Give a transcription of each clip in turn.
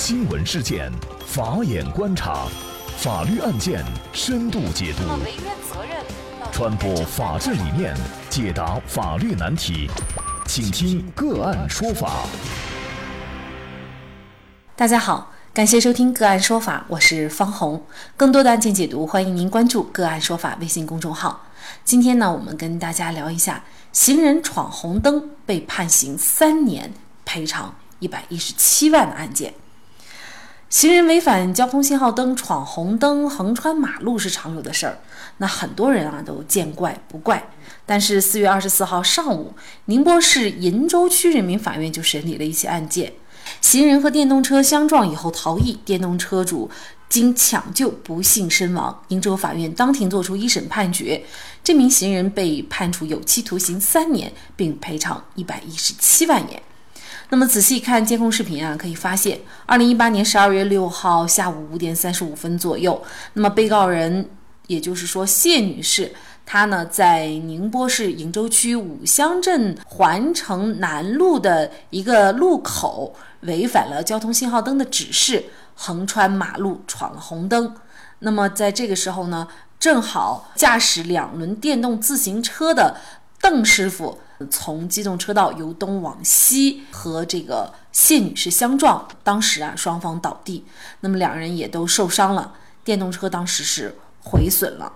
新闻事件，法眼观察，法律案件深度解读，传播法治理念，解答法律难题，请听个案说法。大家好，感谢收听个案说法，我是方红。更多的案件解读，欢迎您关注个案说法微信公众号。今天呢，我们跟大家聊一下行人闯红灯被判刑三年，赔偿一百一十七万的案件。行人违反交通信号灯闯红灯横穿马路是常有的事儿，那很多人啊都见怪不怪。但是四月二十四号上午，宁波市鄞州区人民法院就审理了一起案件，行人和电动车相撞以后逃逸，电动车主经抢救不幸身亡。鄞州法院当庭作出一审判决，这名行人被判处有期徒刑三年，并赔偿一百一十七万元。那么仔细看监控视频啊，可以发现，二零一八年十二月六号下午五点三十五分左右，那么被告人，也就是说谢女士，她呢在宁波市鄞州区五乡镇环城南路的一个路口违反了交通信号灯的指示，横穿马路闯了红灯。那么在这个时候呢，正好驾驶两轮电动自行车的邓师傅。从机动车道由东往西和这个谢女士相撞，当时啊双方倒地，那么两人也都受伤了，电动车当时是毁损了。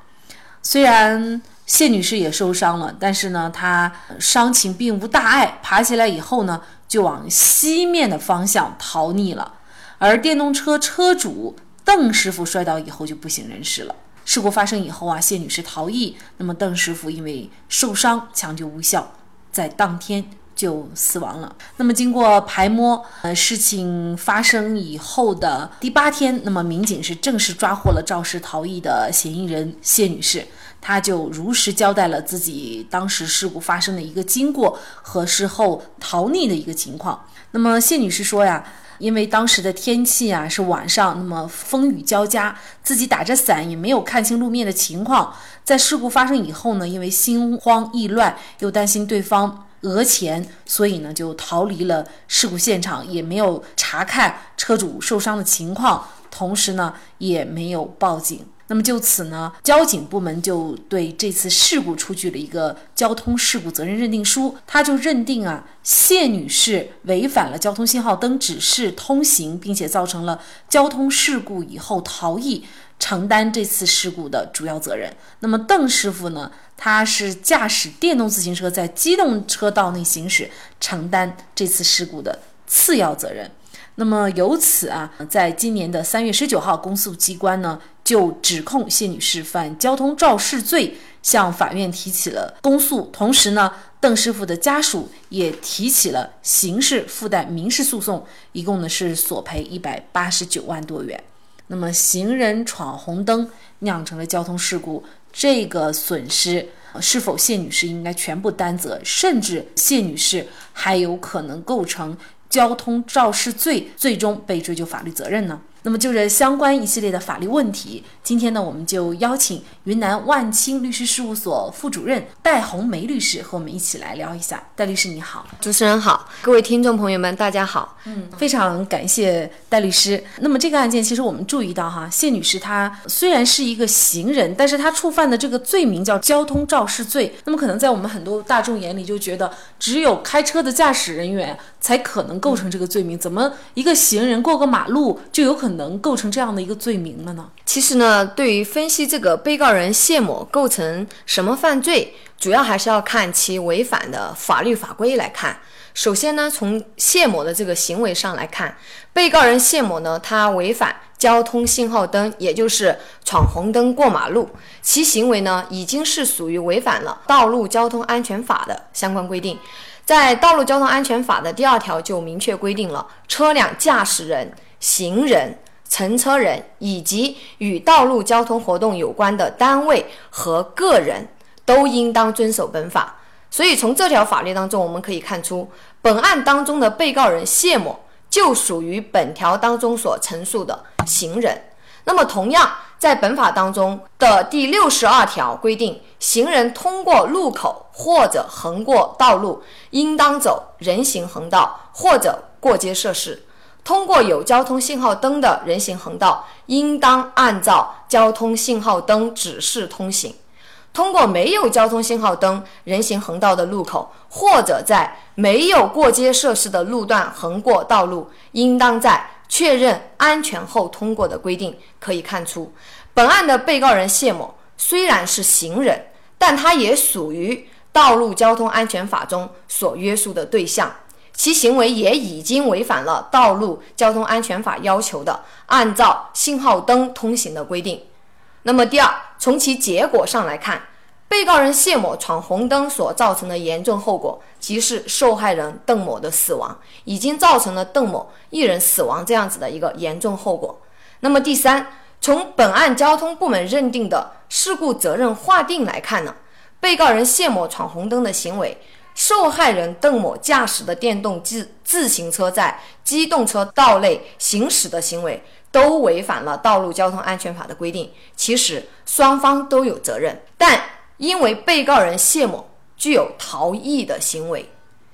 虽然谢女士也受伤了，但是呢她伤情并无大碍，爬起来以后呢就往西面的方向逃匿了。而电动车车主邓师傅摔倒以后就不省人事了。事故发生以后啊，谢女士逃逸，那么邓师傅因为受伤抢救无效。在当天就死亡了。那么经过排摸，呃，事情发生以后的第八天，那么民警是正式抓获了肇事逃逸的嫌疑人谢女士，她就如实交代了自己当时事故发生的一个经过和事后逃匿的一个情况。那么谢女士说呀，因为当时的天气啊是晚上，那么风雨交加，自己打着伞也没有看清路面的情况。在事故发生以后呢，因为心慌意乱，又担心对方讹钱，所以呢就逃离了事故现场，也没有查看车主受伤的情况，同时呢也没有报警。那么就此呢，交警部门就对这次事故出具了一个交通事故责任认定书，他就认定啊，谢女士违反了交通信号灯指示通行，并且造成了交通事故以后逃逸。承担这次事故的主要责任。那么邓师傅呢？他是驾驶电动自行车在机动车道内行驶，承担这次事故的次要责任。那么由此啊，在今年的三月十九号，公诉机关呢就指控谢女士犯交通肇事罪，向法院提起了公诉。同时呢，邓师傅的家属也提起了刑事附带民事诉讼，一共呢是索赔一百八十九万多元。那么，行人闯红灯酿成了交通事故，这个损失是否谢女士应该全部担责？甚至谢女士还有可能构成交通肇事罪，最终被追究法律责任呢？那么，就这相关一系列的法律问题，今天呢，我们就邀请云南万清律师事务所副主任戴红梅律师和我们一起来聊一下。戴律师你好，主持人好，各位听众朋友们大家好。嗯，非常感谢戴律师。那么这个案件，其实我们注意到哈，谢女士她虽然是一个行人，但是她触犯的这个罪名叫交通肇事罪。那么可能在我们很多大众眼里就觉得，只有开车的驾驶人员才可能构成这个罪名，怎么一个行人过个马路就有可能？能构成这样的一个罪名了呢？其实呢，对于分析这个被告人谢某构成什么犯罪，主要还是要看其违反的法律法规来看。首先呢，从谢某的这个行为上来看，被告人谢某呢，他违反交通信号灯，也就是闯红灯过马路，其行为呢，已经是属于违反了道路交通安全法的相关规定。在道路交通安全法的第二条就明确规定了，车辆驾驶人、行人。乘车人以及与道路交通活动有关的单位和个人都应当遵守本法。所以从这条法律当中，我们可以看出，本案当中的被告人谢某就属于本条当中所陈述的行人。那么，同样在本法当中的第六十二条规定，行人通过路口或者横过道路，应当走人行横道或者过街设施。通过有交通信号灯的人行横道，应当按照交通信号灯指示通行；通过没有交通信号灯人行横道的路口，或者在没有过街设施的路段横过道路，应当在确认安全后通过的规定。可以看出，本案的被告人谢某虽然是行人，但他也属于《道路交通安全法》中所约束的对象。其行为也已经违反了《道路交通安全法》要求的按照信号灯通行的规定。那么，第二，从其结果上来看，被告人谢某闯红灯所造成的严重后果，即是受害人邓某的死亡，已经造成了邓某一人死亡这样子的一个严重后果。那么，第三，从本案交通部门认定的事故责任划定来看呢，被告人谢某闯红灯的行为。受害人邓某驾驶的电动自自行车在机动车道内行驶的行为，都违反了《道路交通安全法》的规定。其实双方都有责任，但因为被告人谢某具有逃逸的行为，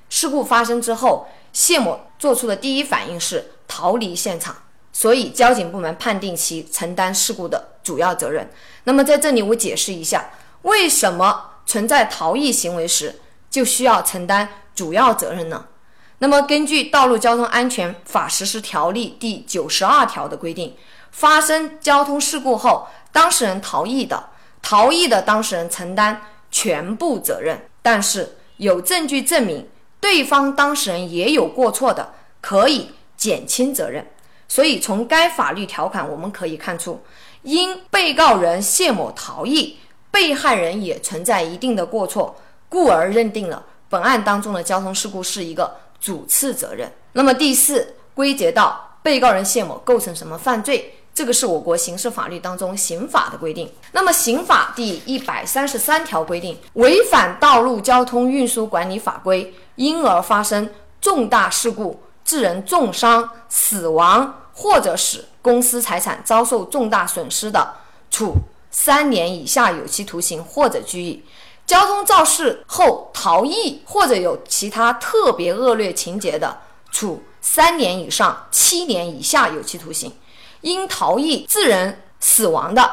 事故发生之后，谢某做出的第一反应是逃离现场，所以交警部门判定其承担事故的主要责任。那么在这里我解释一下，为什么存在逃逸行为时。就需要承担主要责任呢？那么根据《道路交通安全法实施条例》第九十二条的规定，发生交通事故后，当事人逃逸的，逃逸的当事人承担全部责任。但是有证据证明对方当事人也有过错的，可以减轻责任。所以从该法律条款我们可以看出，因被告人谢某逃逸，被害人也存在一定的过错。故而认定了本案当中的交通事故是一个主次责任。那么第四，归结到被告人谢某构成什么犯罪？这个是我国刑事法律当中刑法的规定。那么刑法第一百三十三条规定，违反道路交通运输管理法规，因而发生重大事故致人重伤、死亡，或者使公司财产遭受重大损失的，处三年以下有期徒刑或者拘役。交通肇事后逃逸或者有其他特别恶劣情节的，处三年以上七年以下有期徒刑；因逃逸致人死亡的，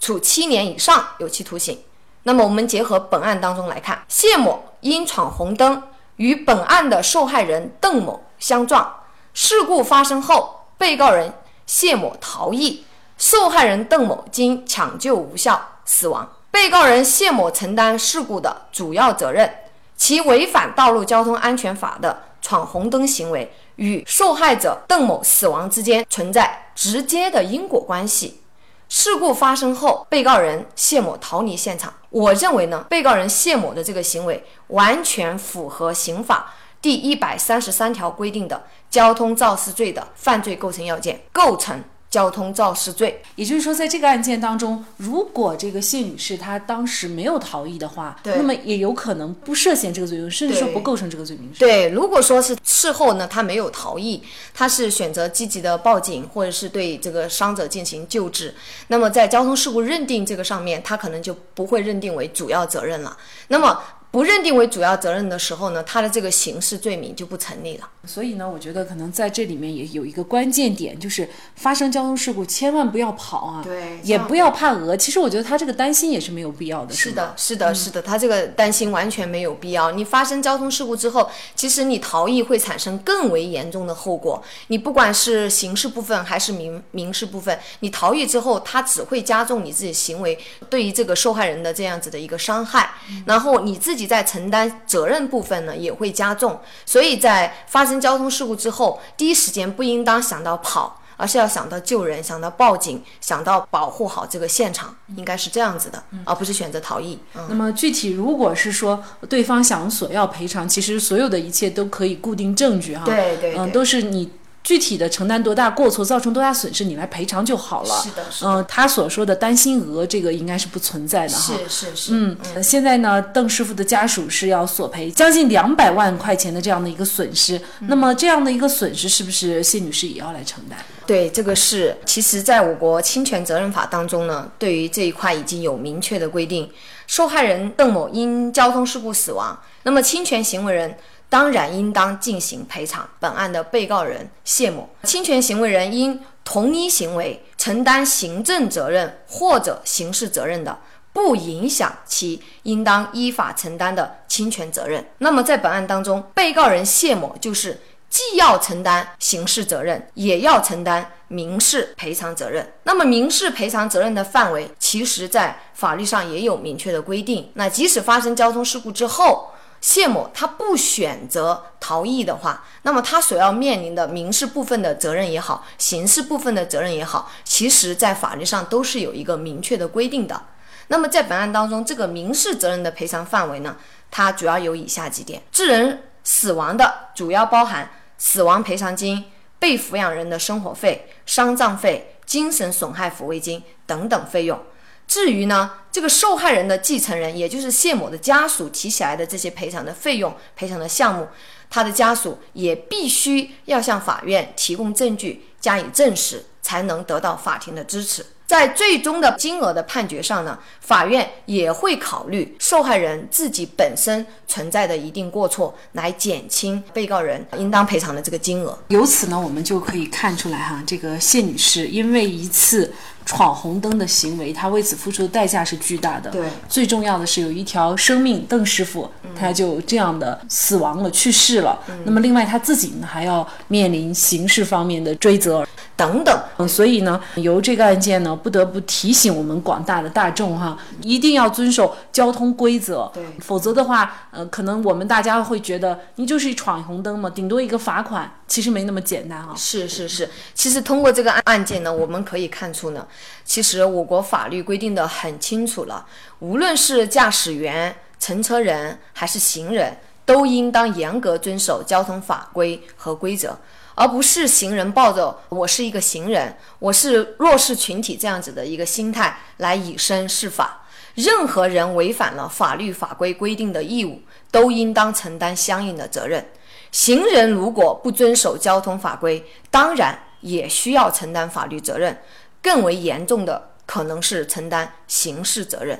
处七年以上有期徒刑。那么我们结合本案当中来看，谢某因闯红灯与本案的受害人邓某相撞，事故发生后，被告人谢某逃逸，受害人邓某经抢救无效死亡。被告人谢某承担事故的主要责任，其违反道路交通安全法的闯红灯行为与受害者邓某死亡之间存在直接的因果关系。事故发生后，被告人谢某逃离现场。我认为呢，被告人谢某的这个行为完全符合刑法第一百三十三条规定的交通肇事罪的犯罪构成要件，构成。交通肇事罪，也就是说，在这个案件当中，如果这个谢女士她当时没有逃逸的话，那么也有可能不涉嫌这个罪名，甚至说不构成这个罪名。对，如果说是事后呢，她没有逃逸，她是选择积极的报警，或者是对这个伤者进行救治，那么在交通事故认定这个上面，她可能就不会认定为主要责任了。那么。不认定为主要责任的时候呢，他的这个刑事罪名就不成立了。所以呢，我觉得可能在这里面也有一个关键点，就是发生交通事故千万不要跑啊，对，也不要怕讹。其实我觉得他这个担心也是没有必要的。是的，是的，是的，他这个担心完全没有必要。你发生交通事故之后，其实你逃逸会产生更为严重的后果。你不管是刑事部分还是民民事部分，你逃逸之后，他只会加重你自己行为对于这个受害人的这样子的一个伤害，然后你自己。在承担责任部分呢，也会加重。所以在发生交通事故之后，第一时间不应当想到跑，而是要想到救人，想到报警，想到保护好这个现场，应该是这样子的，而不是选择逃逸。那么具体如果是说对方想索要赔偿，其实所有的一切都可以固定证据哈。对对，嗯，都是你。具体的承担多大过错，造成多大损失，你来赔偿就好了。是的，是的。嗯，他所说的担心额，这个应该是不存在的哈。是是是。嗯，现在呢，邓师傅的家属是要索赔将近两百万块钱的这样的一个损失。那么这样的一个损失，是不是谢女士也要来承担？对，这个是。其实，在我国侵权责任法当中呢，对于这一块已经有明确的规定。受害人邓某因交通事故死亡，那么侵权行为人当然应当进行赔偿。本案的被告人谢某，侵权行为人因同一行为承担行政责任或者刑事责任的，不影响其应当依法承担的侵权责任。那么在本案当中，被告人谢某就是既要承担刑事责任，也要承担民事赔偿责任。那么民事赔偿责任的范围，其实在法律上也有明确的规定。那即使发生交通事故之后，谢某他不选择逃逸的话，那么他所要面临的民事部分的责任也好，刑事部分的责任也好，其实在法律上都是有一个明确的规定的。那么在本案当中，这个民事责任的赔偿范围呢，它主要有以下几点：致人死亡的，主要包含死亡赔偿金、被抚养人的生活费、丧葬费、精神损害抚慰金等等费用。至于呢，这个受害人的继承人，也就是谢某的家属提起来的这些赔偿的费用、赔偿的项目，他的家属也必须要向法院提供证据加以证实，才能得到法庭的支持。在最终的金额的判决上呢，法院也会考虑受害人自己本身存在的一定过错，来减轻被告人应当赔偿的这个金额。由此呢，我们就可以看出来哈，这个谢女士因为一次闯红灯的行为，他为此付出的代价是巨大的。对，最重要的是有一条生命，邓师傅他就这样的死亡了，去世了。那么另外他自己呢，还要面临刑事方面的追责。等等，嗯，所以呢，由这个案件呢，不得不提醒我们广大的大众哈，一定要遵守交通规则，对，否则的话，呃，可能我们大家会觉得你就是闯红灯嘛，顶多一个罚款，其实没那么简单啊。是是是，其实通过这个案案件呢，我们可以看出呢，其实我国法律规定的很清楚了，无论是驾驶员、乘车人还是行人，都应当严格遵守交通法规和规则。而不是行人抱着我是一个行人，我是弱势群体这样子的一个心态来以身试法。任何人违反了法律法规规定的义务，都应当承担相应的责任。行人如果不遵守交通法规，当然也需要承担法律责任，更为严重的可能是承担刑事责任。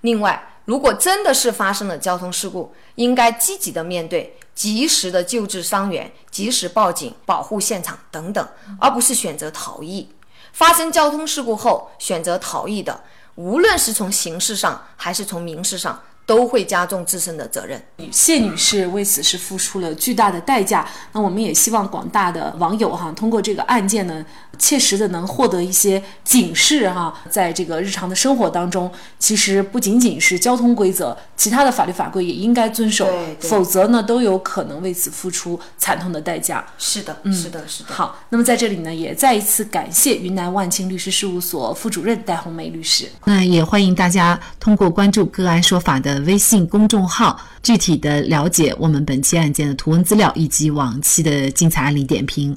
另外，如果真的是发生了交通事故，应该积极的面对。及时的救治伤员，及时报警，保护现场等等，而不是选择逃逸。发生交通事故后选择逃逸的，无论是从刑事上还是从民事上。都会加重自身的责任。谢女士为此是付出了巨大的代价。那我们也希望广大的网友哈，通过这个案件呢，切实的能获得一些警示哈。在这个日常的生活当中，其实不仅仅是交通规则，其他的法律法规也应该遵守，否则呢，都有可能为此付出惨痛的代价。是的，嗯，是的，是的。好，那么在这里呢，也再一次感谢云南万清律师事务所副主任戴红梅律师。那也欢迎大家通过关注个案说法的。微信公众号，具体的了解我们本期案件的图文资料以及往期的精彩案例点评。